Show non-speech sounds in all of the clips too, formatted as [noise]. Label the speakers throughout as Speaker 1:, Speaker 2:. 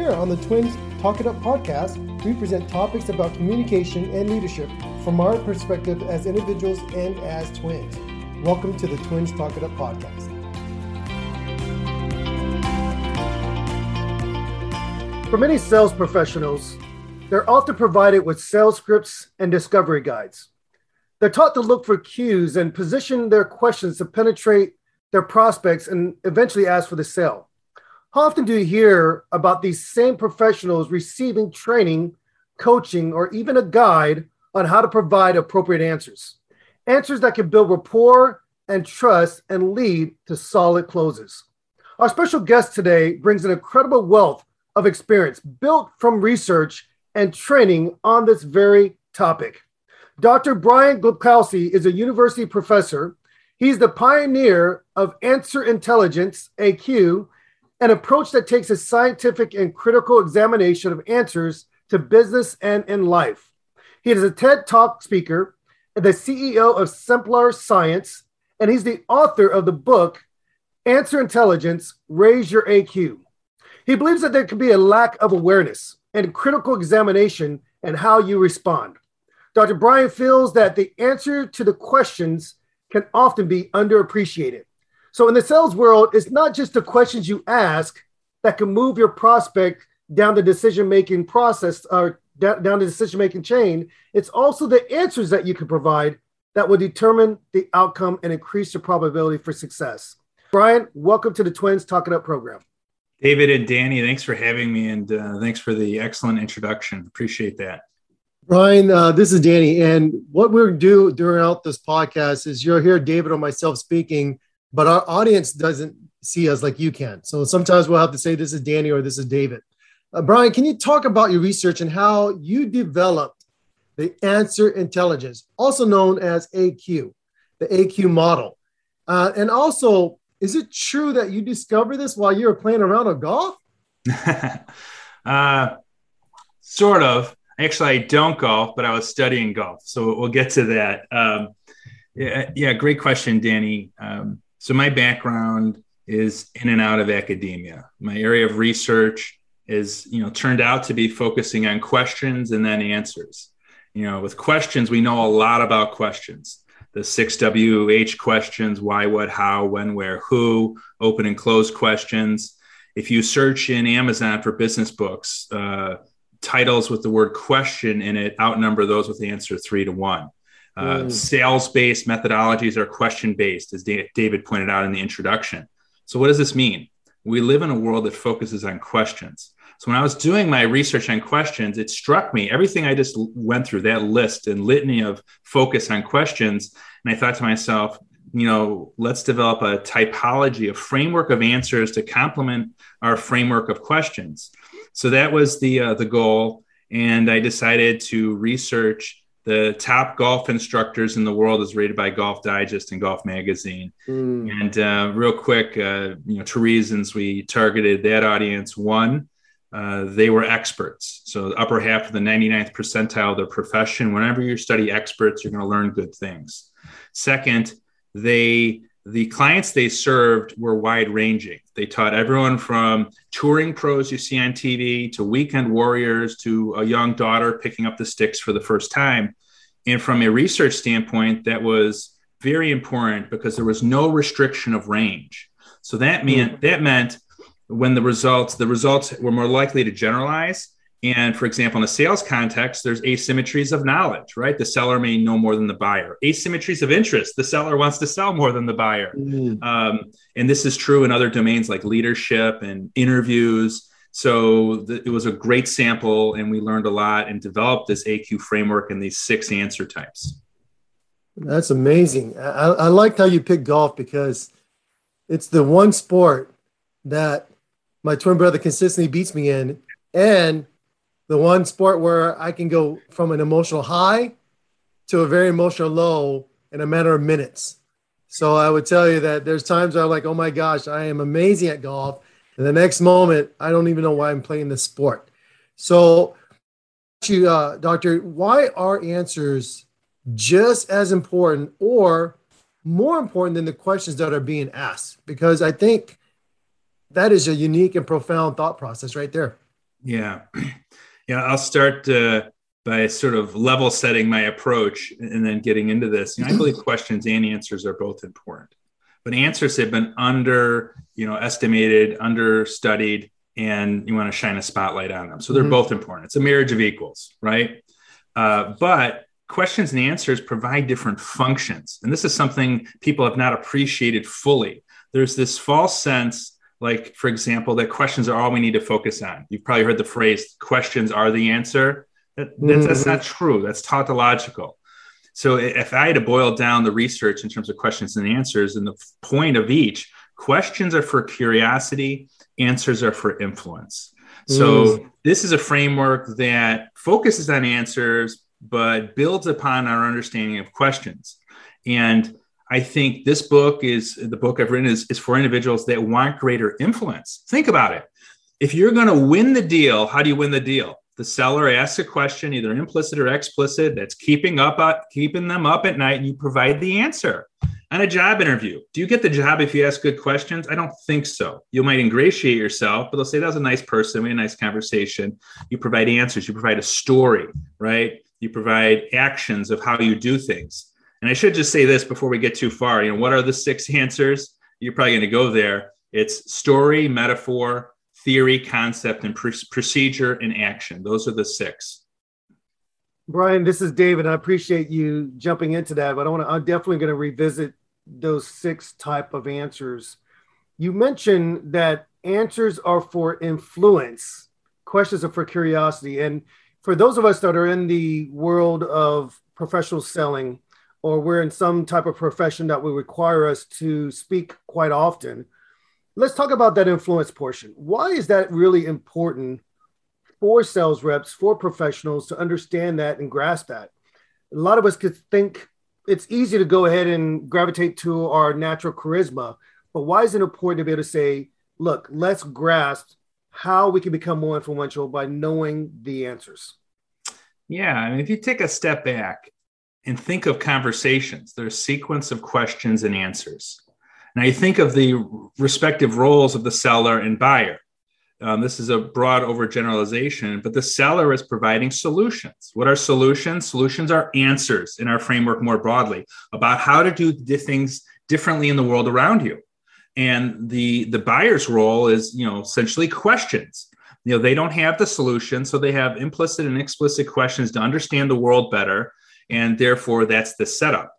Speaker 1: Here on the Twins Talk It Up podcast, we present topics about communication and leadership from our perspective as individuals and as twins. Welcome to the Twins Talk It Up podcast. For many sales professionals, they're often provided with sales scripts and discovery guides. They're taught to look for cues and position their questions to penetrate their prospects and eventually ask for the sale. How often do you hear about these same professionals receiving training, coaching, or even a guide on how to provide appropriate answers? Answers that can build rapport and trust and lead to solid closes. Our special guest today brings an incredible wealth of experience built from research and training on this very topic. Dr. Brian Glibkowski is a university professor. He's the pioneer of answer intelligence, AQ, an approach that takes a scientific and critical examination of answers to business and in life. He is a TED Talk speaker, the CEO of Simplar Science, and he's the author of the book Answer Intelligence Raise Your AQ. He believes that there can be a lack of awareness and critical examination and how you respond. Dr. Brian feels that the answer to the questions can often be underappreciated. So, in the sales world, it's not just the questions you ask that can move your prospect down the decision making process or down the decision making chain. It's also the answers that you can provide that will determine the outcome and increase your probability for success. Brian, welcome to the Twins Talk It Up program.
Speaker 2: David and Danny, thanks for having me and uh, thanks for the excellent introduction. Appreciate that.
Speaker 1: Brian, uh, this is Danny. And what we'll do throughout this podcast is you'll hear David or myself speaking, but our audience doesn't see us like you can. So sometimes we'll have to say, this is Danny or this is David. Uh, Brian, can you talk about your research and how you developed the answer intelligence, also known as AQ, the AQ model? Uh, and also, is it true that you discovered this while you were playing around on golf? [laughs]
Speaker 2: uh, sort of. Actually, I don't golf, but I was studying golf. So we'll get to that. Um, yeah, yeah, great question, Danny. Um, so my background is in and out of academia. My area of research is, you know, turned out to be focusing on questions and then answers. You know, with questions, we know a lot about questions the six WH questions why, what, how, when, where, who, open and close questions. If you search in Amazon for business books, uh, titles with the word question in it outnumber those with the answer three to one. Uh, mm. Sales based methodologies are question based, as David pointed out in the introduction. So, what does this mean? We live in a world that focuses on questions. So when I was doing my research on questions, it struck me everything I just went through that list and litany of focus on questions. And I thought to myself, you know, let's develop a typology, a framework of answers to complement our framework of questions. So that was the uh, the goal, and I decided to research the top golf instructors in the world is rated by Golf Digest and Golf Magazine. Mm. And uh, real quick, uh, you know, two reasons we targeted that audience. One, uh, they were experts. So the upper half of the 99th percentile of their profession. Whenever you study experts, you're going to learn good things. Second, they the clients they served were wide ranging. They taught everyone from touring pros you see on TV to weekend warriors to a young daughter picking up the sticks for the first time. And from a research standpoint, that was very important because there was no restriction of range. So that meant mm. that meant when the results the results were more likely to generalize and for example in a sales context there's asymmetries of knowledge right? The seller may know more than the buyer. Asymmetries of interest. The seller wants to sell more than the buyer. Mm. um, and this is true in other domains like leadership and interviews. So it was a great sample and we learned a lot and developed this aq framework and these six answer types.
Speaker 1: That's amazing. I, I liked how you picked golf because it's the one sport that my twin brother consistently beats me in, and the one sport where I can go from an emotional high to a very emotional low in a matter of minutes. So I would tell you that there's times I'm like, oh my gosh, I am amazing at golf. And the next moment, I don't even know why I'm playing this sport. So, you, uh, Doctor, why are answers just as important or more important than the questions that are being asked? Because I think that is a unique and profound thought process right there.
Speaker 2: Yeah. [clears throat] Yeah. I'll start uh, by sort of level setting my approach and then getting into this. You know, I believe questions and answers are both important, but answers have been under, you know, estimated, understudied, and you want to shine a spotlight on them. So they're mm-hmm. both important. It's a marriage of equals, right? Uh, but questions and answers provide different functions. And this is something people have not appreciated fully. There's this false sense like for example that questions are all we need to focus on. You've probably heard the phrase questions are the answer. That, that's, mm-hmm. that's not true. That's tautological. So if i had to boil down the research in terms of questions and answers and the point of each questions are for curiosity answers are for influence. So mm. this is a framework that focuses on answers but builds upon our understanding of questions. And I think this book is the book I've written is, is for individuals that want greater influence. Think about it. If you're going to win the deal, how do you win the deal? The seller asks a question, either implicit or explicit, that's keeping up, uh, keeping them up at night, and you provide the answer. On a job interview, do you get the job if you ask good questions? I don't think so. You might ingratiate yourself, but they'll say that was a nice person, we had a nice conversation. You provide answers, you provide a story, right? You provide actions of how you do things and I should just say this before we get too far. You know, what are the six answers? You're probably going to go there. It's story, metaphor, theory, concept, and pr- procedure and action. Those are the six.
Speaker 1: Brian, this is David. I appreciate you jumping into that, but I want to. I'm definitely going to revisit those six type of answers. You mentioned that answers are for influence, questions are for curiosity, and for those of us that are in the world of professional selling, or we're in some type of profession that will require us to speak quite often. Let's talk about that influence portion. Why is that really important for sales reps, for professionals to understand that and grasp that? A lot of us could think it's easy to go ahead and gravitate to our natural charisma, but why is it important to be able to say, look, let's grasp how we can become more influential by knowing the answers?
Speaker 2: Yeah, I mean, if you take a step back and think of conversations. There's sequence of questions and answers. Now you think of the respective roles of the seller and buyer. Um, this is a broad overgeneralization, but the seller is providing solutions. What are solutions? Solutions are answers in our framework more broadly about how to do things differently in the world around you. And the the buyer's role is, you know, essentially questions. You know, they don't have the solution, so they have implicit and explicit questions to understand the world better and therefore that's the setup.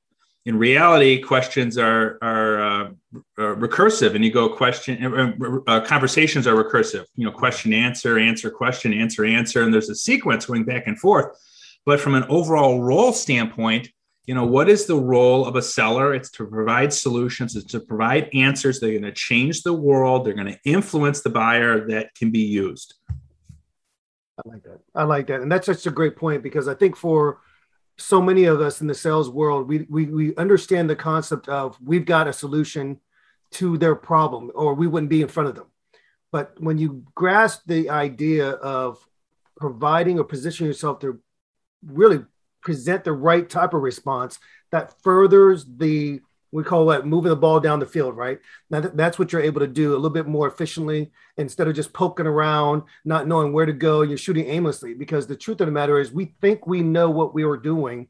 Speaker 2: In reality, questions are are, uh, recursive, and you go question uh, uh, conversations are recursive. You know, question answer answer question answer answer, and there's a sequence going back and forth. But from an overall role standpoint, you know what is the role of a seller it's to provide solutions it's to provide answers they're going to change the world they're going to influence the buyer that can be used
Speaker 1: i like that i like that and that's such a great point because i think for so many of us in the sales world, we, we, we understand the concept of we've got a solution to their problem or we wouldn't be in front of them. But when you grasp the idea of providing or positioning yourself to really present the right type of response that furthers the we call that moving the ball down the field, right? Now that's what you're able to do a little bit more efficiently instead of just poking around, not knowing where to go. You're shooting aimlessly because the truth of the matter is we think we know what we are doing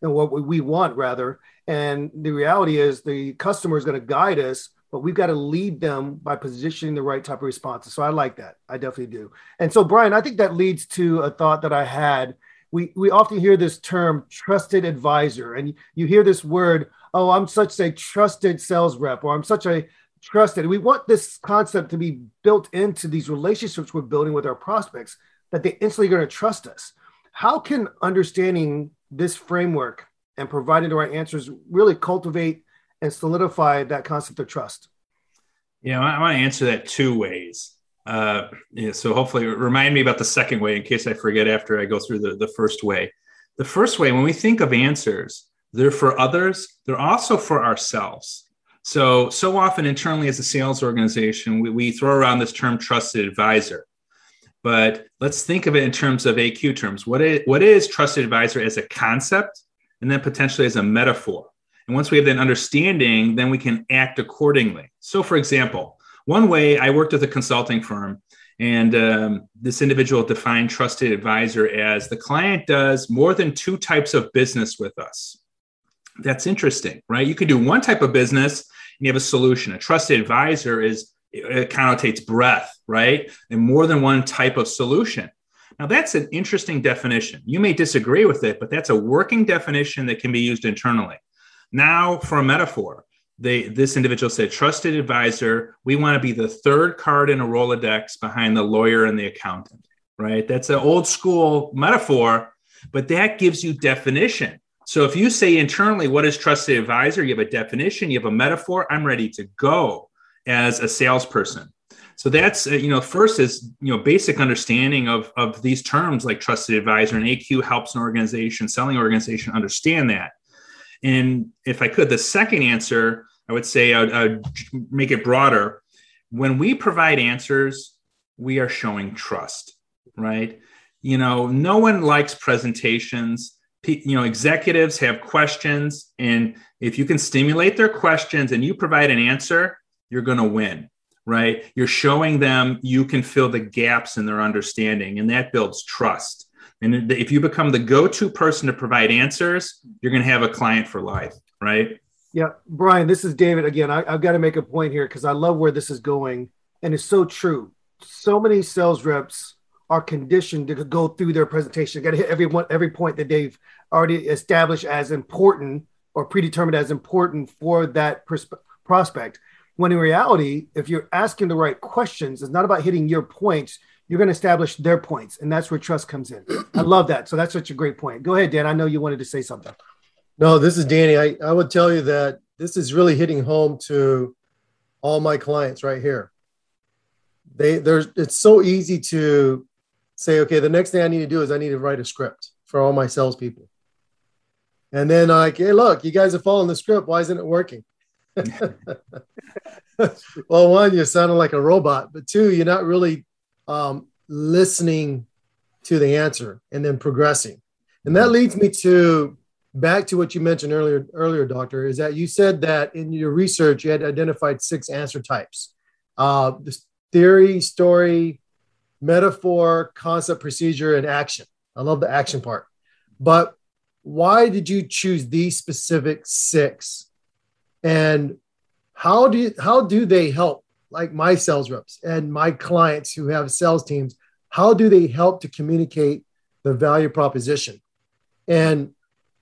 Speaker 1: and what we want rather. And the reality is the customer is going to guide us, but we've got to lead them by positioning the right type of responses. So I like that. I definitely do. And so Brian, I think that leads to a thought that I had. We, we often hear this term trusted advisor and you hear this word oh, I'm such a trusted sales rep, or I'm such a trusted. We want this concept to be built into these relationships we're building with our prospects that they instantly going to trust us. How can understanding this framework and providing the right answers really cultivate and solidify that concept of trust?
Speaker 2: Yeah, I want to answer that two ways. uh, yeah, so hopefully remind me about the second way in case I forget after I go through the, the first way. The first way, when we think of answers, they're for others, they're also for ourselves. So, so often internally as a sales organization, we, we throw around this term trusted advisor. But let's think of it in terms of AQ terms. What is, what is trusted advisor as a concept and then potentially as a metaphor? And once we have that understanding, then we can act accordingly. So, for example, one way I worked with a consulting firm, and um, this individual defined trusted advisor as the client does more than two types of business with us. That's interesting, right? You could do one type of business and you have a solution. A trusted advisor is it connotates breadth, right? And more than one type of solution. Now, that's an interesting definition. You may disagree with it, but that's a working definition that can be used internally. Now, for a metaphor, they, this individual said, trusted advisor, we want to be the third card in a Rolodex behind the lawyer and the accountant, right? That's an old school metaphor, but that gives you definition. So if you say internally, what is trusted advisor? You have a definition, you have a metaphor, I'm ready to go as a salesperson. So that's, uh, you know, first is, you know, basic understanding of, of these terms like trusted advisor and AQ helps an organization, selling organization understand that. And if I could, the second answer, I would say I would, I would make it broader. When we provide answers, we are showing trust, right? You know, no one likes presentations. You know, executives have questions, and if you can stimulate their questions and you provide an answer, you're going to win, right? You're showing them you can fill the gaps in their understanding, and that builds trust. And if you become the go to person to provide answers, you're going to have a client for life, right?
Speaker 1: Yeah. Brian, this is David again. I, have got to make a point here because I love where this is going. And it's so true. So many sales reps are conditioned to go through their presentation. Got to hit every one, every point that they've already established as important or predetermined as important for that prospect. When in reality, if you're asking the right questions, it's not about hitting your points you're going to establish their points, and that's where trust comes in. I love that. So that's such a great point. Go ahead, Dan. I know you wanted to say something.
Speaker 3: No, this is Danny. I, I would tell you that this is really hitting home to all my clients right here. They there's it's so easy to say, okay, the next thing I need to do is I need to write a script for all my salespeople. And then like, hey, look, you guys are following the script. Why isn't it working? [laughs] well, one, you're sounding like a robot, but two, you're not really um, listening to the answer and then progressing. And that leads me to back to what you mentioned earlier, earlier, doctor, is that you said that in your research you had identified six answer types: uh, the theory, story, metaphor, concept, procedure, and action. I love the action part. But why did you choose these specific six? And how do you, how do they help like my sales reps and my clients who have sales teams, how do they help to communicate the value proposition? And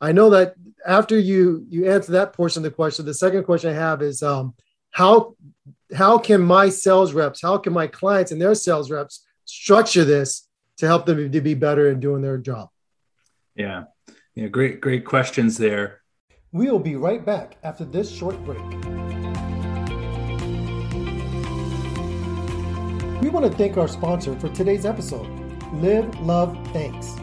Speaker 3: I know that after you you answer that portion of the question, the second question I have is um, how how can my sales reps, how can my clients and their sales reps structure this to help them to be better in doing their job?
Speaker 2: Yeah, yeah, great great questions there.
Speaker 1: We'll be right back after this short break. We want to thank our sponsor for today's episode, Live Love Thanks.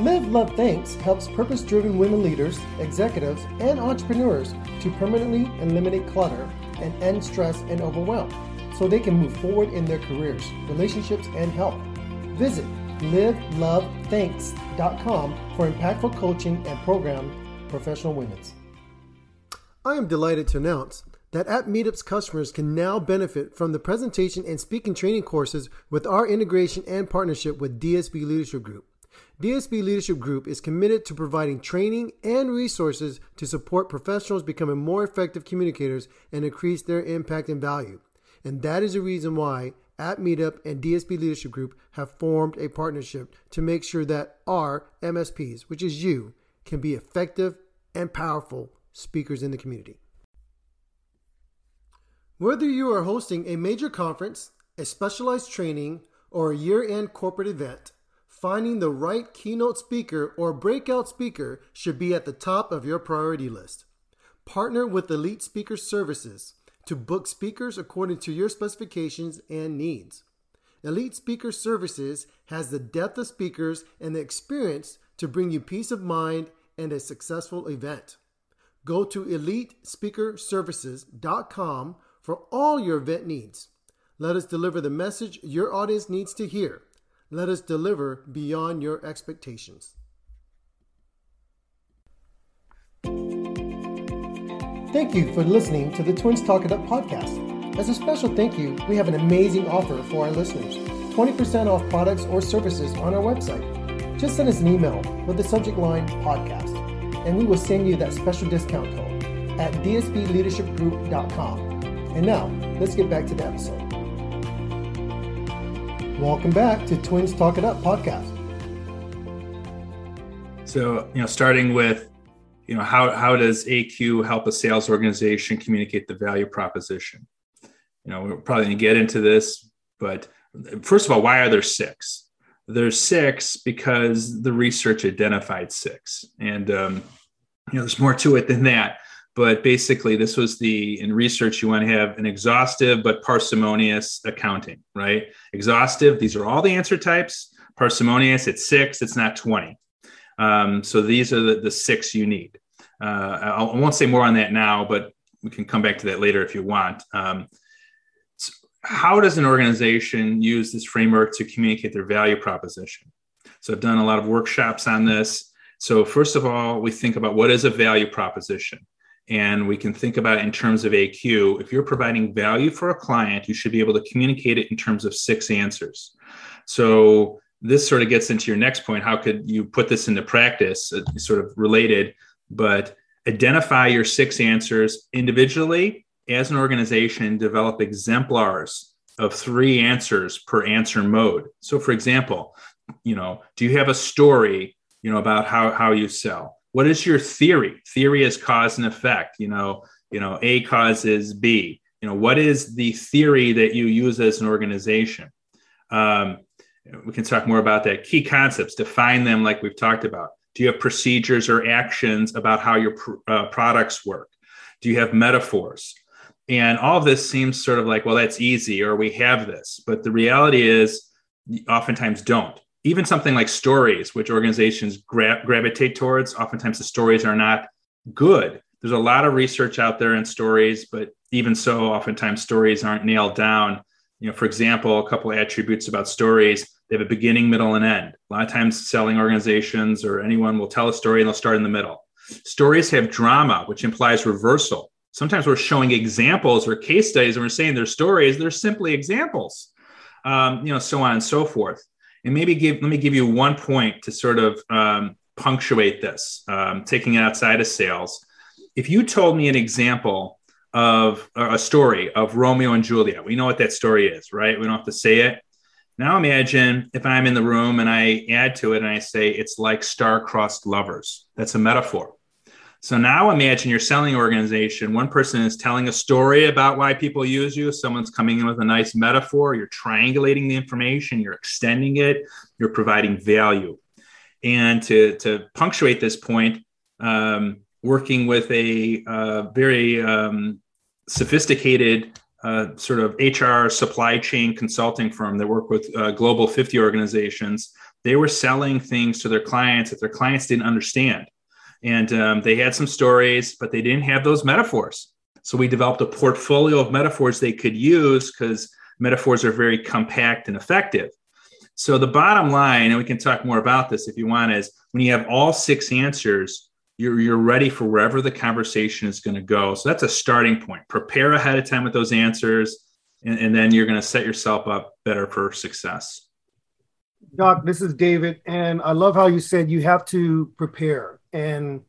Speaker 1: Live Love Thanks helps purpose driven women leaders, executives, and entrepreneurs to permanently eliminate clutter and end stress and overwhelm so they can move forward in their careers, relationships, and health. Visit livelovethanks.com for impactful coaching and program professional women's. I am delighted to announce that App Meetup's customers can now benefit from the presentation and speaking training courses with our integration and partnership with DSB Leadership Group. DSB Leadership Group is committed to providing training and resources to support professionals becoming more effective communicators and increase their impact and value. And that is the reason why App Meetup and DSB Leadership Group have formed a partnership to make sure that our MSPs, which is you, can be effective and powerful speakers in the community. Whether you are hosting a major conference, a specialized training, or a year end corporate event, finding the right keynote speaker or breakout speaker should be at the top of your priority list. Partner with Elite Speaker Services to book speakers according to your specifications and needs.
Speaker 3: Elite Speaker Services has the depth of speakers and the experience to bring you peace of mind and a successful event. Go to elitespeakerservices.com for all your event needs. Let us deliver the message your audience needs to hear. Let us deliver beyond your expectations. Thank you for listening to the Twins Talk It Up podcast. As a special thank you, we have an amazing offer for our listeners 20% off products or services on our website. Just send us an email with the subject line podcast, and we will send you that special discount code at dsbleadershipgroup.com. And now, let's get back to the episode. Welcome back to Twins Talk It Up podcast.
Speaker 2: So, you know, starting with, you know, how, how does AQ help a sales organization communicate the value proposition? You know, we're probably going to get into this, but first of all, why are there six? There's six because the research identified six. And, um, you know, there's more to it than that but basically this was the in research you want to have an exhaustive but parsimonious accounting right exhaustive these are all the answer types parsimonious it's six it's not 20 um, so these are the, the six you need. Uh, I, won't say more on that now but we can come back to that later if you want. Um, so how does an organization use this framework to communicate their value proposition? So i've done a lot of workshops on this. So first of all we think about what is a value proposition. And we can think about it in terms of AQ. If you're providing value for a client, you should be able to communicate it in terms of six answers. So this sort of gets into your next point. How could you put this into practice? It's sort of related, but identify your six answers individually as an organization, develop exemplars of three answers per answer mode. So for example, you know, do you have a story, you know, about how, how you sell? what is your theory theory is cause and effect you know you know a causes b you know what is the theory that you use as an organization um, we can talk more about that. Key concepts define them like we've talked about. Do you have procedures or actions about how your pr- uh, products work? Do you have metaphors? And all of this seems sort of like well that's easy or we have this but the reality is oftentimes don't. Even something like stories, which organizations gra- gravitate towards, oftentimes the stories are not good. There's a lot of research out there in stories, but even so, oftentimes stories aren't nailed down. You know, for example, a couple of attributes about stories they have a beginning, middle, and end. A lot of times, selling organizations or anyone will tell a story and they'll start in the middle. Stories have drama, which implies reversal. Sometimes we're showing examples or case studies and we're saying they're stories, they're simply examples, um, you know, so on and so forth and maybe give let me give you one point to sort of um, punctuate this um, taking it outside of sales if you told me an example of a story of romeo and juliet we know what that story is right we don't have to say it now imagine if i'm in the room and i add to it and i say it's like star-crossed lovers that's a metaphor so now imagine you're selling organization. One person is telling a story about why people use you. Someone's coming in with a nice metaphor. You're triangulating the information, you're extending it, you're providing value. And to, to punctuate this point, um, working with a uh, very um, sophisticated uh, sort of HR supply chain consulting firm that work with uh, global 50 organizations, they were selling things to their clients that their clients didn't understand and um, they had some stories, but they didn't have those metaphors. So we developed a portfolio of metaphors they could use because metaphors are very compact and effective. So the bottom line, and we can talk more about this if you want, is when you have all six answers, you're, you're ready for wherever the conversation is going to go. So that's a starting point. Prepare ahead of time with those answers, and, and then you're going to set yourself up better for success.
Speaker 1: Doc, this is David, and I love how you said you have to prepare. And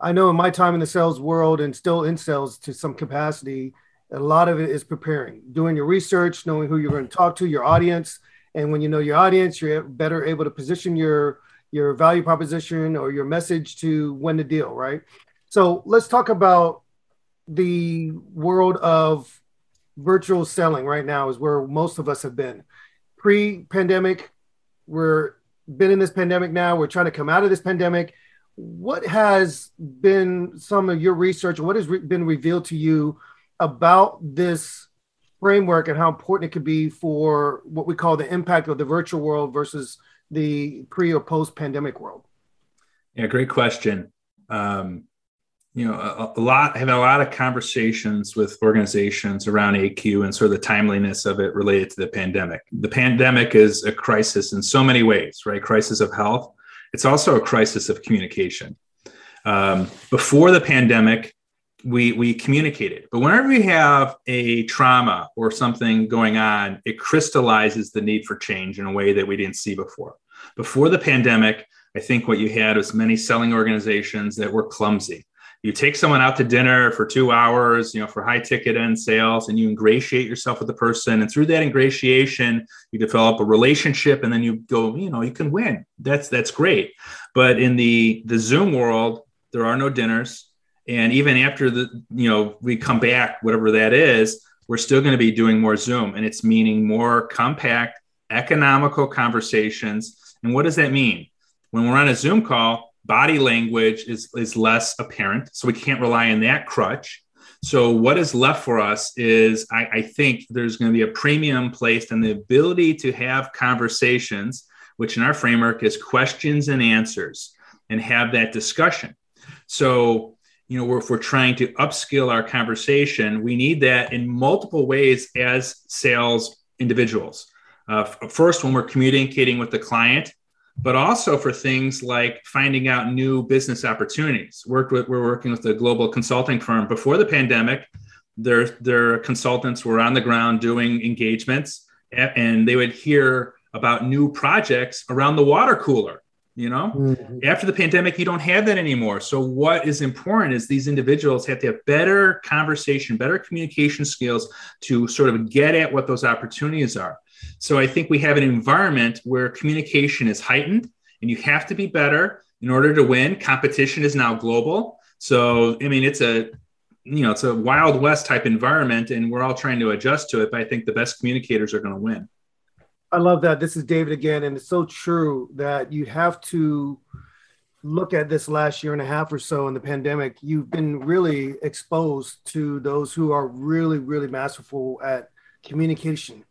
Speaker 1: I know in my time in the sales world and still in sales to some capacity, a lot of it is preparing, doing your research, knowing who you're going to talk to, your audience. And when you know your audience, you're better able to position your your value proposition or your message to win the deal, right? So let's talk about the world of virtual selling right now is where most of us have been. Pre-pandemic, we're been in this pandemic now. We're trying to come out of this pandemic what has been some of your research what has re- been revealed to you about this framework and how important it could be for what we call the impact of the virtual world versus the pre or post pandemic world?
Speaker 2: Yeah, great question. Um, you know, a, a, lot, having a lot of conversations with organizations around AQ and sort of the timeliness of it related to the pandemic. The pandemic is a crisis in so many ways, right? Crisis of health. It's also a crisis of communication. Um, before the pandemic, we we communicated but whenever we have a trauma or something going on it crystallizes the need for change in a way that we didn't see before. Before the pandemic i think what you had was many selling organizations that were clumsy. You take someone out to dinner for two hours you know for high ticket end sales and you ingratiate yourself with the person. And through that ingratiation you develop a relationship and then you go you know you can win. That's that's great. But in the the zoom world there are no dinners and even after the, you know, we come back, whatever that is, we're still going to be doing more Zoom. And it's meaning more compact, economical conversations. And what does that mean? When we're on a Zoom call, body language is, is less apparent. So we can't rely on that crutch. So what is left for us is I, I think there's going to be a premium placed on the ability to have conversations, which in our framework is questions and answers, and have that discussion. So you know, if we're trying to upskill our conversation, we need that in multiple ways as sales individuals. Uh, first, when we're communicating with the client, but also for things like finding out new business opportunities. Worked with, we're working with a global consulting firm before the pandemic. Their their consultants were on the ground doing engagements, and they would hear about new projects around the water cooler you know? Mm-hmm. after the pandemic you don't have that anymore. So what is important is these individuals have to have better conversation better communication skills to sort of get at what those opportunities are. So i think we have an environment where communication is heightened and you have to be better in order to win. Competition is now global. So i mean it's a you know it's a wild west type environment and we're all trying to adjust to it but i think the best communicators are going to win
Speaker 1: I love that. This is David again, and it's so true that you have to look at this last year and a half or so in the pandemic. You've been really exposed to those who are really, really masterful at communication,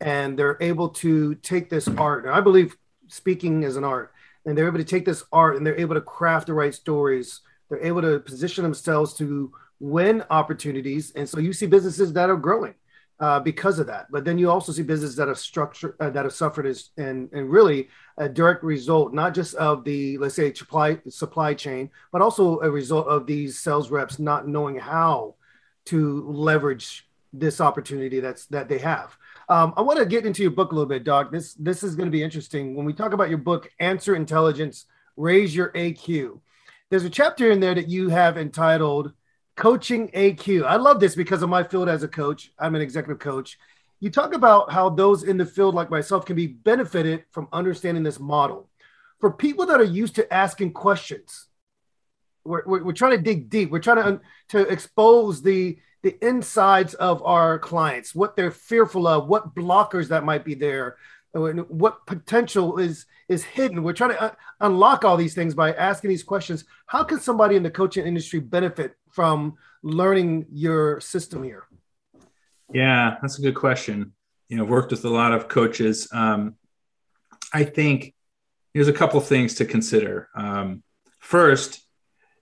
Speaker 1: and they're able to take this art. And I believe speaking is an art, and they're able to take this art and they're able to craft the right stories. They're able to position themselves to win opportunities, and so you see businesses that are growing uh, because of that. But then you also see businesses that have uh, that have suffered as and and really a direct result not just of the let's say supply supply chain, but also a result of these sales reps not knowing how to leverage this opportunity that's that they have. Um, I want to get into your book a little bit, Doc. This this is going to be interesting when we talk about your book, Answer Intelligence, Raise Your AQ. There's a chapter in there that you have entitled coaching AQ. I love this because of my field as a coach. I'm an executive coach. You talk about how those in the field, like myself, can be benefited from understanding this model. For people that are used to asking questions, we're, we're, we're trying to dig deep. We're trying to, to expose the, the insides of our clients, what they're fearful of, what blockers that might be there, what potential is is hidden. We're trying to un- unlock all these things by asking these questions. How can somebody in the coaching industry benefit from learning your system here?
Speaker 2: Yeah, that's a good question. You know, I've worked with a lot of coaches. Um, I think there's a couple things to consider. Um, first,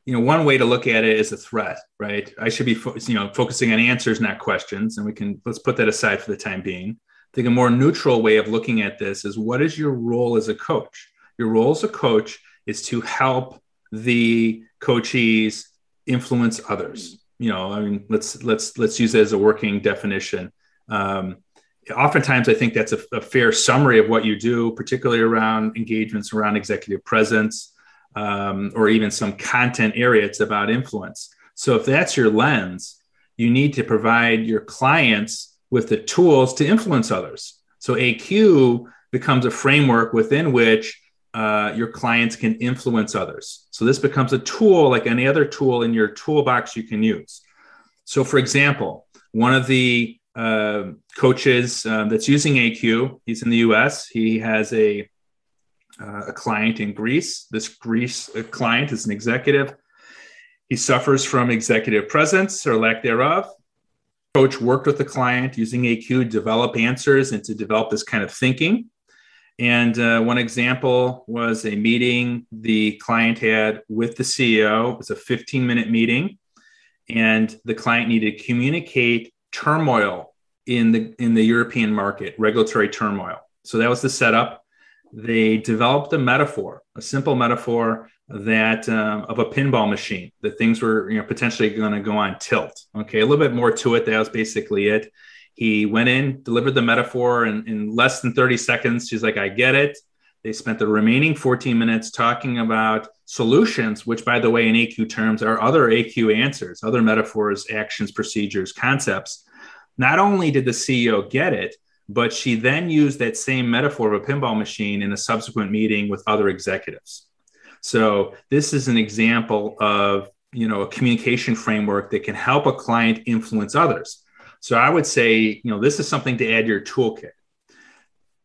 Speaker 2: you know, one way to look at it is a threat, right? I should be, fo- you know, focusing on answers, not questions, and we can let's put that aside for the time being. I think a more neutral way of looking at this is what is your role as a coach? Your role as a coach is to help the coachees influence others. You know, I mean, let's let's let's use it as a working definition. Um, oftentimes, I think that's a, a, fair summary of what you do, particularly around engagements around executive presence um, or even some content area. It's about influence. So, if that's your lens, you need to provide your clients with the tools to influence others. So, AQ becomes a framework within which uh, your clients can influence others. So this becomes a tool like any other tool in your toolbox you can use. So, for example, one of the uh, coaches um, that's using AQ, he's in the US. He has a, uh, a client in Greece. This Greece uh, client is an executive. He suffers from executive presence or lack thereof. coach worked with the client using AQ to develop answers and to develop this kind of thinking. And uh, one example was a meeting the client had with the CEO. It was a 15 minute meeting, and the client needed to communicate turmoil in the in the European market, regulatory turmoil. So that was the setup. They developed a metaphor, a simple metaphor that um, of a pinball machine that things were you know potentially going to go on tilt. Okay, a little bit more to it. That was basically it. He went in, delivered the metaphor in, in less than 30 seconds. She's like, I get it. They spent the remaining 14 minutes talking about solutions, which, by the way, in AQ terms are other AQ answers, other metaphors, actions, procedures, concepts. Not only did the CEO get it, but she then used that same metaphor of a pinball machine in a subsequent meeting with other executives. So this is an example of you know a communication framework that can help a client influence others. So I would say, you know, this is something to add your toolkit.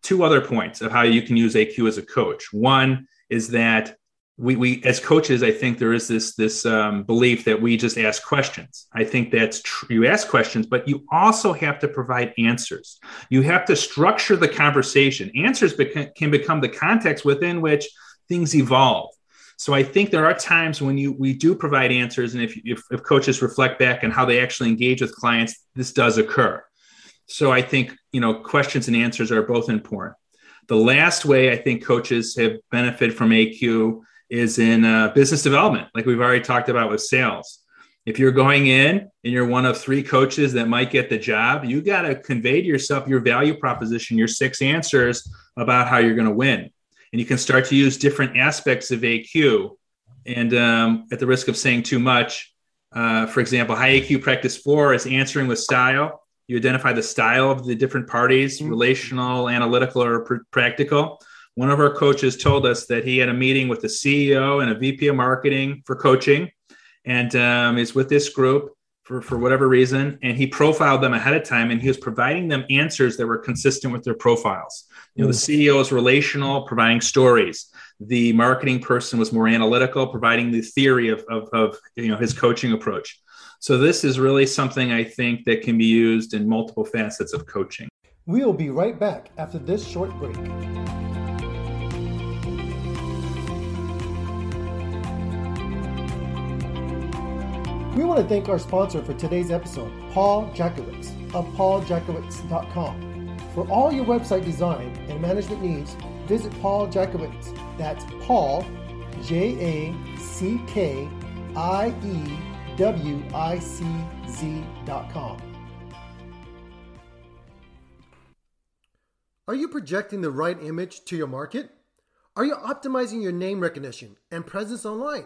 Speaker 2: Two other points of how you can use AQ as a coach. One is that we, we as coaches, I think there is this this um, belief that we just ask questions. I think that's true. You ask questions, but you also have to provide answers. You have to structure the conversation. Answers beca- can become the context within which things evolve. So I think there are times when you we do provide answers, and if, if, if coaches reflect back on how they actually engage with clients, this does occur. So I think you know questions and answers are both important. The last way I think coaches have benefited from AQ is in uh, business development, like we've already talked about with sales. If you're going in and you're one of three coaches that might get the job, you got to convey to yourself your value proposition, your six answers about how you're going to win and you can start to use different aspects of AQ. And um, at the risk of saying too much, uh, for example, high AQ practice four is answering with style. You identify the style of the different parties, mm-hmm. relational, analytical, or pr- practical. One of our coaches told us that he had a meeting with the CEO and a VP of marketing for coaching, and um, is with this group for, for whatever reason. And he profiled them ahead of time and he was providing them answers that were consistent with their profiles. You know, the hmm. CEO is relational, providing stories. The marketing person was more analytical, providing the theory of, of, of you know his coaching approach. So this is really something I think that can be used in multiple facets of coaching.
Speaker 3: We will be right back after this short break. Want to thank our sponsor for today's episode, Paul Jackiewicz of pauljackiewicz.com. For all your website design and management needs, visit Paul. That's Paul, J A C K I E W I C Z.com. Are you projecting the right image to your market? Are you optimizing your name recognition and presence online?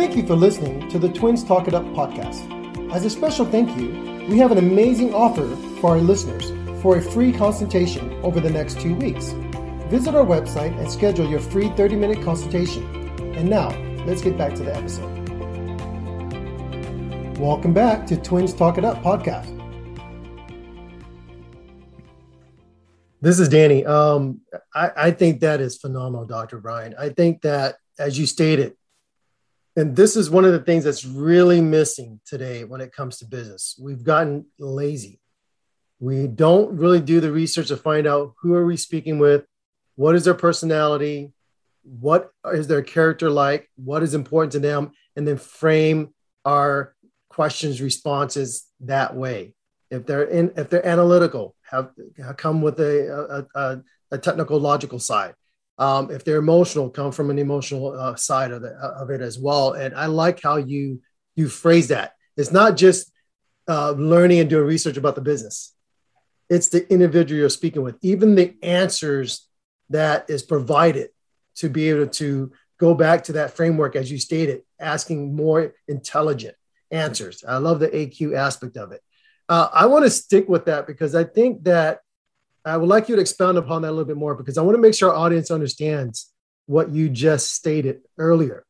Speaker 3: Thank you for listening to the Twins Talk It Up podcast. As a special thank you, we have an amazing offer for our listeners for a free consultation over the next two weeks. Visit our website and schedule your free 30 minute consultation. And now, let's get back to the episode. Welcome back to Twins Talk It Up podcast. This is Danny. Um, I, I think that is phenomenal, Dr. Brian. I think that, as you stated, and this is one of the things that's really missing today when it comes to business. We've gotten lazy. We don't really do the research to find out who are we speaking with, what is their personality, what is their character like, what is important to them, and then frame our questions, responses that way. If they're in, if they're analytical, have, have come with a, a, a, a technical logical side um, if they're emotional, come from an emotional uh, side of, the, of it as well. And I like how you you phrase that. It's not just uh, learning and doing research about the business. It's the individual you're speaking with. Even the answers that is provided to be able to go back to that framework as you stated, asking more intelligent answers. I love the AQ aspect of it. Uh, I want to stick with that because I think that I would like you to expound upon that a little bit more because I want to make sure our audience understands what you just stated earlier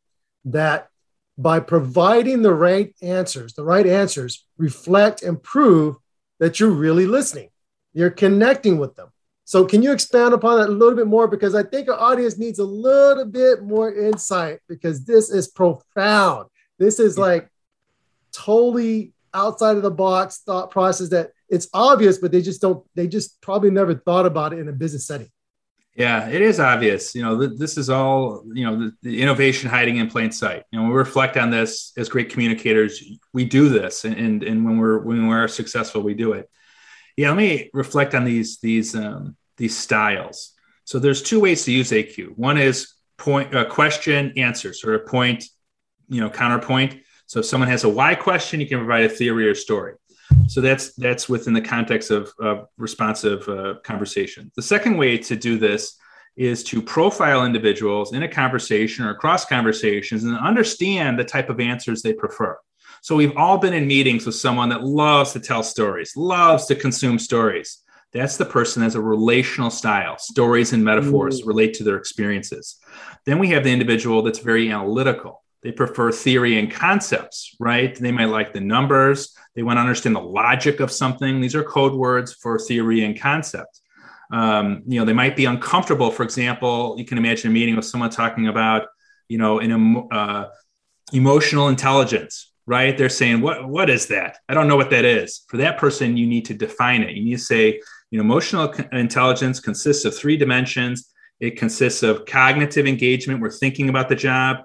Speaker 3: that by providing the right answers, the right answers reflect and prove that you're really listening. You're connecting with them. So, can you expand upon that a little bit more? Because I think our audience needs a little bit more insight because this is profound. This is like totally outside of the box thought process that it's obvious, but they just don't, they just probably never thought about it in a business setting.
Speaker 2: Yeah, it is obvious. You know, th- this is all, you know, the, the, innovation hiding in plain sight. You know, when we reflect on this as great communicators, we do this. And, and, and when we're, when we're successful, we do it. Yeah. Let me reflect on these, these, um, these styles. So there's two ways to use AQ. One is point uh, question answers or a point, you know, counterpoint. So if someone has a why question, you can provide a theory or story. So that's that's within the context of, of responsive uh, conversation. The second way to do this is to profile individuals in a conversation or across conversations and understand the type of answers they prefer. So we've all been in meetings with someone that loves to tell stories, loves to consume stories. That's the person that has a relational style. Stories and metaphors mm. relate to their experiences. Then we have the individual that's very analytical. They prefer theory and concepts, right? They might like the numbers. They want to understand the logic of something. These are code words for theory and concept. Um, you know, they might be uncomfortable. For example, you can imagine a meeting with someone talking about, you know, an uh, emotional intelligence, right? They're saying, "What what is that? I don't know what that is." For that person, you need to define it. You need to say, you know, emotional intelligence consists of three dimensions. It consists of cognitive engagement. We're thinking about the job.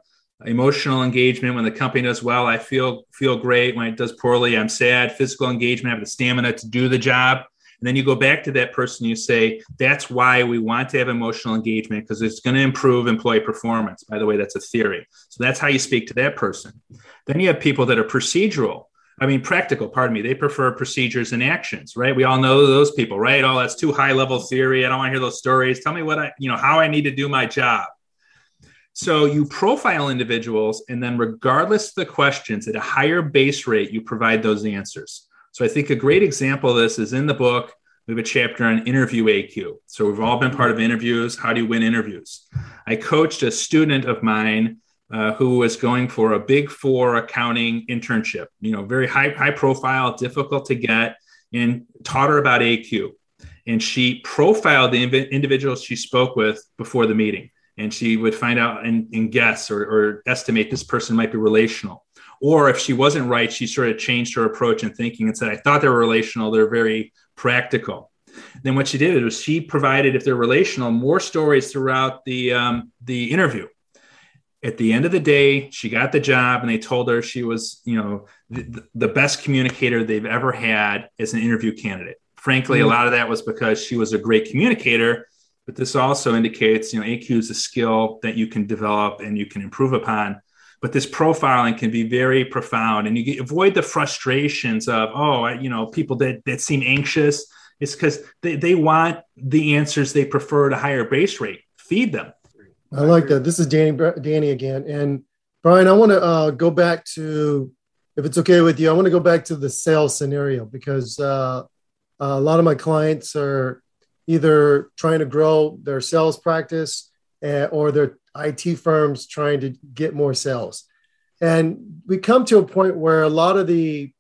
Speaker 2: Emotional engagement. When the company does well, I feel feel great. When it does poorly, I'm sad. Physical engagement. I have the stamina to do the job. And then you go back to that person. You say, "That's why we want to have emotional engagement because it's going to improve employee performance." By the way, that's a theory. So that's how you speak to that person. Then you have people that are procedural I mean, practical, pardon me. They prefer procedures and actions, right? We all know those people, right? Oh, that's too high level theory. I don't want to hear those stories. Tell me what I, you know, how I need to do my job. So you profile individuals, and then regardless of the questions, at a higher base rate, you provide those answers. So I think a great example of this is in the book. We have a chapter on interview AQ. So we've all been part of interviews. How do you win interviews? I coached a student of mine uh, who was going for a big four accounting internship, you know, very high, high profile, difficult to get, and taught her about AQ. And she profiled the individuals she spoke with before the meeting. And she would find out and, and guess or, or estimate this person might be relational. Or if she wasn't right, she sort of changed her approach and thinking and said, I thought they were relational, they're very practical. Then what she did was she provided, if they're relational, more stories throughout the um, the interview at the end of the day, she got the job and they told her she was, you know, the, the best communicator they've ever had as an interview candidate. Frankly, mm-hmm. a lot of that was because she was a great communicator, but this also indicates, you know, AQ is a skill that you can develop and you can improve upon. But this profiling can be very profound and you avoid the frustrations of, oh, I, you know, people that, that seem anxious. It's because they, they want the answers they prefer at a higher base rate. Feed them
Speaker 3: I like that. This is Danny Danny again. And Brian, I want to uh, go back to, if it's okay with you, I want to go back to the sales scenario because uh, a lot of my clients are either trying to grow their sales practice uh, or their IT firms trying to get more sales. And we come to a point where a lot of the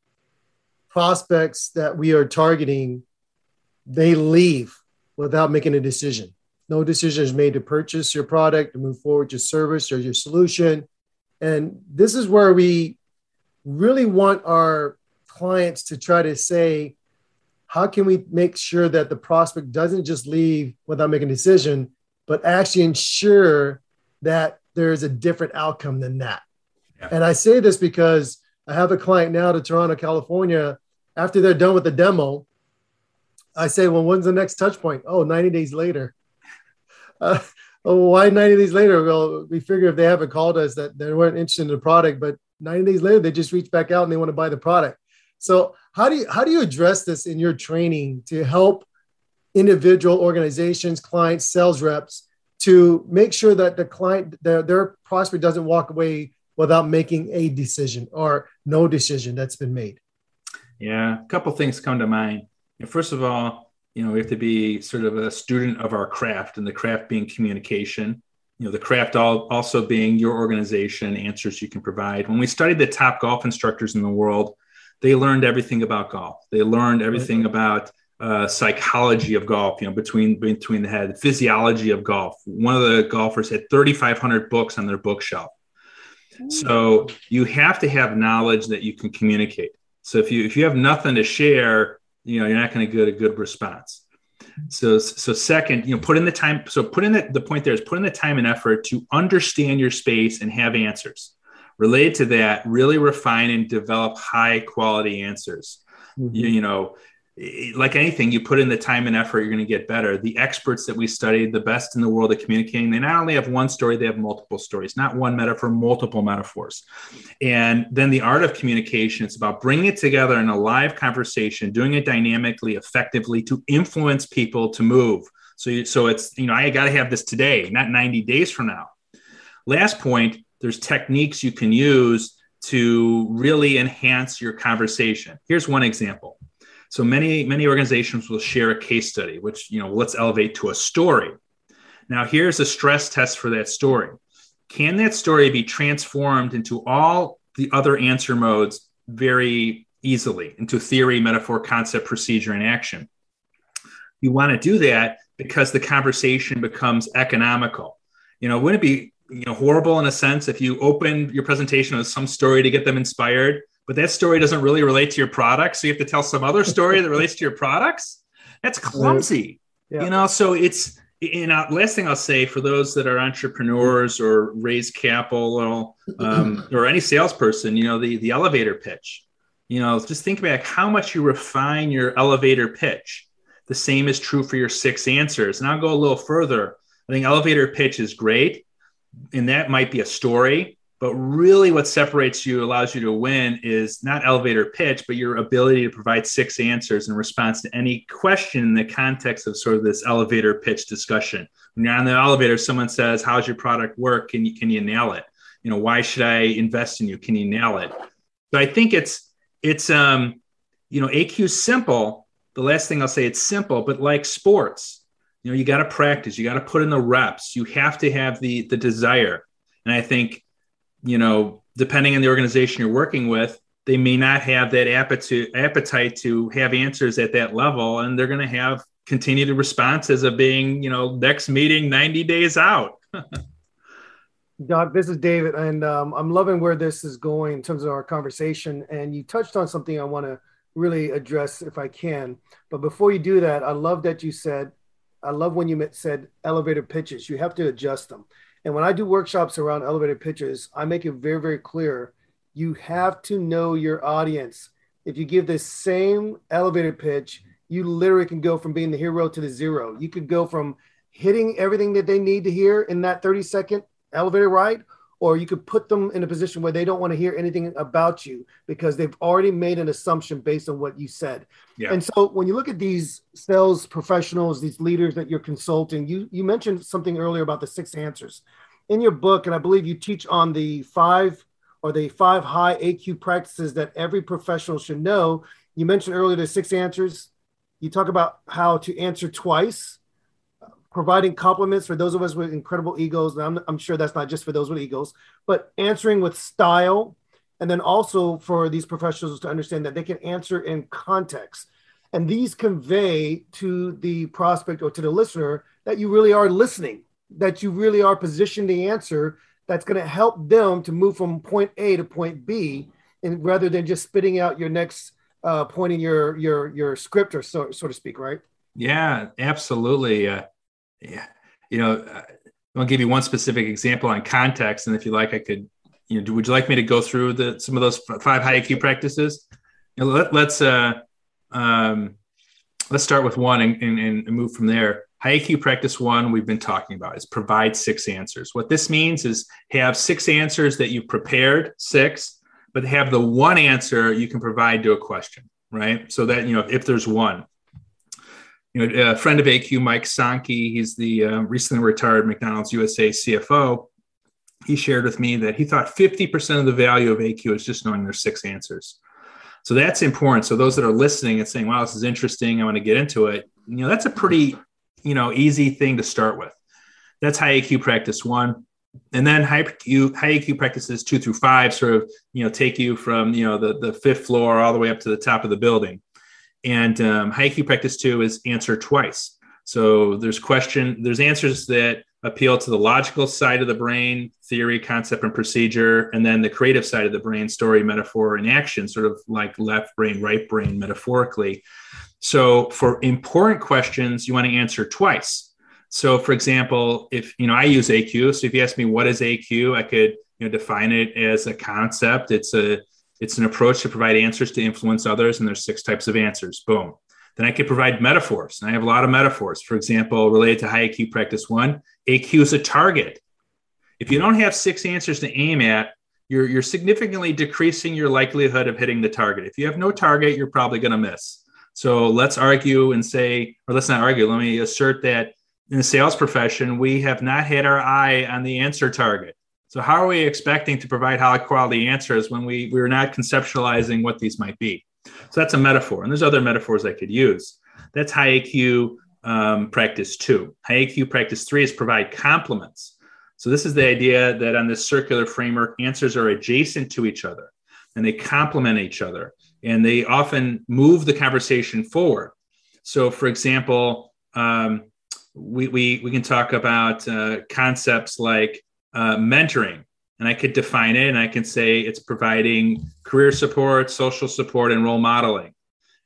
Speaker 3: prospects that we are targeting, they leave without making a decision no decision is made to purchase your product, to move forward your service or your solution. And this is where we really want our clients to try to say, how can we make sure that the prospect doesn't just leave without making a decision, but actually ensure that there is a different outcome than that? Yeah. And I say this because I have a client now to Toronto, California. After they're done with the demo, I say, well, when's the next touch point? Oh, 90 days later [laughs] uh, oh, why 90 days later? Well, we figure if they haven't called us that they weren't interested in the product, but 90 days later, they just reach back out and they want to buy the product. So how do you how do you address this in your training to help individual organizations, clients, sales reps to make sure that the client, their, their prospect doesn't walk away without making a decision or no decision that's been made?
Speaker 2: Yeah, a couple things come to mind. First of all, you know, we have to be sort of a student of our craft, and the craft being communication. You know, the craft also being your organization, answers you can provide. When we studied the top golf instructors in the world, they learned everything about golf. They learned everything about uh, psychology of golf, you know, between between the head, physiology of golf. One of the golfers had 3,500 books on their bookshelf. So you have to have knowledge that you can communicate. So if you if you have nothing to share, you know, you're not going to get a good response. So so second, you know, put in the time. So put in the, the point there is put in the time and effort to understand your space and have answers. Related to that, really refine and develop high quality answers. Mm-hmm. You, you know, like anything, you put in the time and effort, you're going to get better. The experts that we studied, the best in the world at communicating, they not only have one story, they have multiple stories, not one metaphor, multiple metaphors. And then the art of communication, it's about bringing it together in a live conversation, doing it dynamically, effectively to influence people to move. So, you, so it's, you know, I got to have this today, not 90 days from now. Last point, there's techniques you can use to really enhance your conversation. Here's one example so many many organizations will share a case study, which you know let's elevate to a story. Now here's a stress test for that story. Can that story be transformed into all the other answer modes very easily into theory, metaphor, concept, procedure, and action? You want to do that because the conversation becomes economical. You know, wouldn't it be you know horrible in a sense if you open your presentation with some story to get them inspired but that story doesn't really relate to your product. So you have to tell some other [laughs] story that relates to your products. That's clumsy. Yeah. You know, so it's you know, last thing I'll say for those that are entrepreneurs or raise capital um, [clears throat] or any salesperson, you know, the the elevator pitch. You know, just think about how much you refine your elevator pitch. The same is true for your six answers. And I'll go a little further. I think elevator pitch is great, and that might be a story. But really, what separates you, allows you to win, is not elevator pitch, but your ability to provide six answers in response to any question in the context of sort of this elevator pitch discussion. When you're on the elevator, someone says, "How's your product work? Can you can you nail it? You know, why should I invest in you? Can you nail it?" So I think it's it's um, you know, AQ simple. The last thing I'll say, it's simple, but like sports, you know, you got to practice, you got to put in the reps, you have to have the the desire, and I think you know, depending on the organization you're working with, they may not have that appetite appetite to have answers at that level, and they're going to have continued responses of being, you know, next meeting 90 days out. [laughs]
Speaker 1: Doc, this is David, and um, I'm loving where this is going in terms of our conversation. And you touched on something I want to really address if I can. But before you do that, I love that you said, I love when you said elevator pitches. You have to adjust them. And when I do workshops around elevator pitches, I make it very, very clear you have to know your audience. If you give the same elevator pitch, you literally can go from being the hero to the zero. You could go from hitting everything that they need to hear in that 30 second elevator ride, or you could put them in a position where they don't want to hear anything about you because they've already made an assumption based on what you said. Yeah. And so when you look at these sales professionals, these leaders that you're consulting, you you mentioned something earlier about the six answers. In your book, and I believe you teach on the five or the five high AQ practices that every professional should know. You mentioned earlier the six answers. You talk about how to answer twice, providing compliments for those of us with incredible egos. I'm, I'm sure that's not just for those with egos, but answering with style. And then also for these professionals to understand that they can answer in context. And these convey to the prospect or to the listener that you really are listening, that you really are positioned the answer that's going to help them to move from point A to point B, and rather than just spitting out your next uh, point in your your your script or so so to speak, right?
Speaker 2: Yeah, absolutely. Uh, yeah, you know, uh, I'll give you one specific example on context, and if you like, I could, you know, would you like me to go through the some of those five high IQ practices? You know, let, us uh, um, let's start with one and, and, and move from there. High IQ practice one we've been talking about is provide six answers. What this means is have six answers that you've prepared, six, but have the one answer you can provide to a question, right? So that you know if there's one you know, a friend of AQ, Mike Sankey, he's the uh, recently retired McDonald's USA CFO. He shared with me that he thought 50% of the value of AQ is just knowing there's six answers. So that's important. So those that are listening and saying, "Wow, this is interesting. I want to get into it," you know, that's a pretty, you know, easy thing to start with. That's high AQ practice one, and then high AQ, high AQ practices two through five sort of, you know, take you from you know the the fifth floor all the way up to the top of the building. And um, AQ practice two is answer twice. So there's question, there's answers that appeal to the logical side of the brain, theory, concept, and procedure, and then the creative side of the brain, story, metaphor, and action, sort of like left brain, right brain, metaphorically. So for important questions, you want to answer twice. So for example, if you know I use AQ, so if you ask me what is AQ, I could you know define it as a concept. It's a it's an approach to provide answers to influence others, and there's six types of answers. Boom. Then I could provide metaphors. And I have a lot of metaphors. For example, related to high AQ practice one, AQ is a target. If you don't have six answers to aim at, you're, you're significantly decreasing your likelihood of hitting the target. If you have no target, you're probably going to miss. So let's argue and say, or let's not argue, let me assert that in the sales profession, we have not had our eye on the answer target. So how are we expecting to provide high quality answers when we, we're not conceptualizing what these might be? So that's a metaphor. And there's other metaphors I could use. That's high AQ um, practice two. High AQ practice three is provide complements. So this is the idea that on this circular framework, answers are adjacent to each other and they complement each other and they often move the conversation forward. So, for example, um, we, we, we can talk about uh, concepts like uh, mentoring and I could define it and I can say it's providing career support, social support, and role modeling.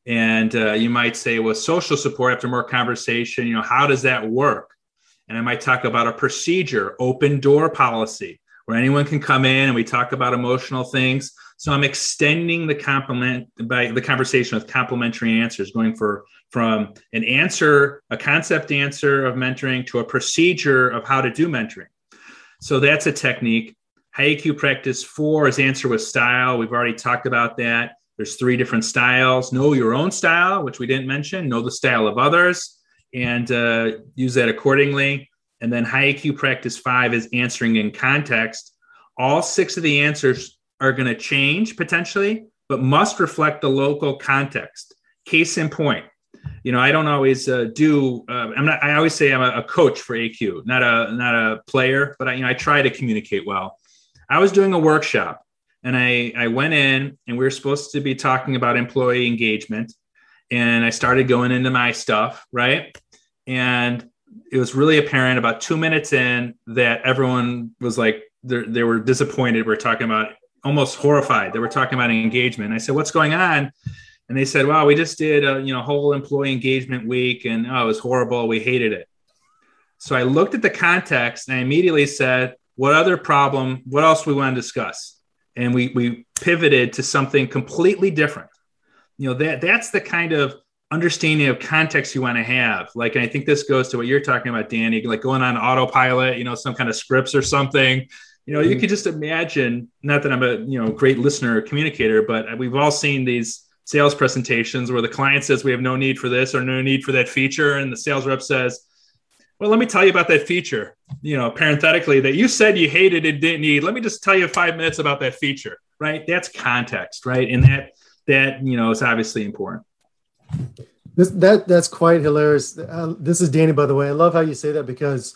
Speaker 2: And uh, you might say, well, social support after more conversation, you know, how does that work? And I might talk about a procedure, open door policy, where anyone can come in and we talk about emotional things. So I'm extending the compliment by the conversation with complementary answers, going for from an answer, a concept answer of mentoring to a procedure of how to do mentoring. So that's a technique. High practice four is answer with style. We've already talked about that. There's three different styles. Know your own style, which we didn't mention. Know the style of others and uh, use that accordingly. And then high practice five is answering in context. All six of the answers are going to change potentially, but must reflect the local context. Case in point, you know, I don't always uh, do. Uh, I'm not. I always say I'm a, a, coach for AQ, not a not a player, but I, you know, I try to communicate well. I was doing a workshop and I, I went in and we were supposed to be talking about employee engagement. And I started going into my stuff, right? And it was really apparent about two minutes in that everyone was like, they were disappointed. We are talking about almost horrified. They were talking about engagement. I said, What's going on? And they said, "Wow, we just did a you know whole employee engagement week and oh, it was horrible. We hated it. So I looked at the context and I immediately said, what other problem what else we want to discuss and we we pivoted to something completely different you know that that's the kind of understanding of context you want to have like and i think this goes to what you're talking about danny like going on autopilot you know some kind of scripts or something you know mm-hmm. you could just imagine not that i'm a you know great listener or communicator but we've all seen these sales presentations where the client says we have no need for this or no need for that feature and the sales rep says well, let me tell you about that feature. You know, parenthetically, that you said you hated and didn't need. Let me just tell you five minutes about that feature, right? That's context, right? And that that you know is obviously important.
Speaker 3: This that that's quite hilarious. Uh, this is Danny, by the way. I love how you say that because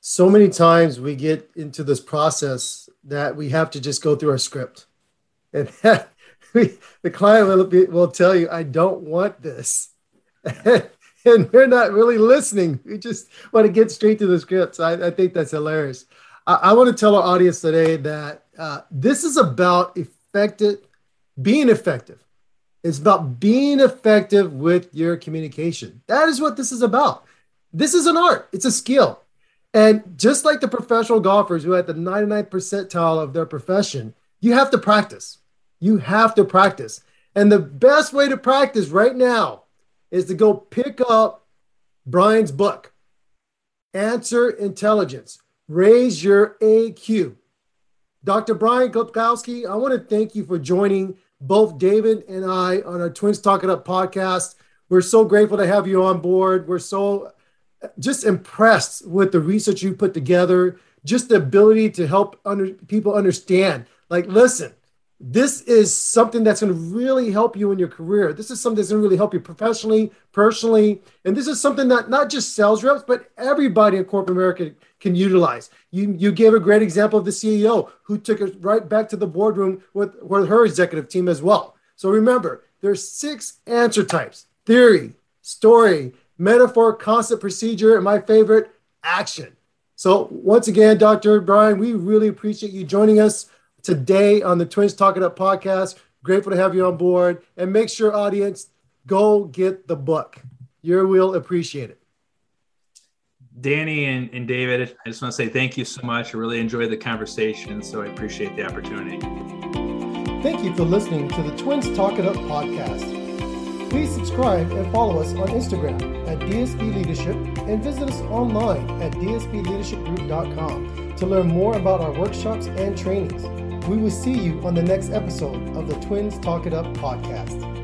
Speaker 3: so many times we get into this process that we have to just go through our script, and [laughs] we, [laughs] the client will, be, will tell you, "I don't want this." [laughs] and we're not really listening. We just want to get straight to the scripts. I, I think that's hilarious. I, I, want to tell our audience today that uh, this is about effective, being effective. It's about being effective with your communication. That is what this is about. This is an art. It's a skill. And just like the professional golfers who are at the 99th percentile of their profession, you have to practice. You have to practice. And the best way to practice right now is to go pick up Brian's book, Answer Intelligence, Raise Your AQ. Dr. Brian Glibkowski, I want to thank you for joining both David and I on our Twins Talk It Up podcast. We're so grateful to have you on board. We're so just impressed with the research you put together, just the ability to help under, people understand. Like, listen, this is something that's going to really help you in your career. This is something that's going to really help you professionally, personally. And this is something that not just sales reps, but everybody in corporate America can utilize. You, you gave a great example of the CEO who took it right back to the boardroom with, with her executive team as well. So remember, there's six answer types theory, story, metaphor, concept, procedure, and my favorite, action. So once again, Dr. Brian, we really appreciate you joining us today on the Twins Talk It Up podcast. Grateful to have you on board. And make sure, audience, go get the book. You will appreciate it.
Speaker 2: Danny and, and David, I just want to say thank you so much. I really enjoyed the conversation, so I appreciate the opportunity.
Speaker 3: Thank you for listening to the Twins Talk It Up podcast. Please subscribe and follow us on Instagram at DSB Leadership and visit us online at dsbleadershipgroup.com to learn more about our workshops and trainings. We will see you on the next episode of the Twins Talk It Up podcast.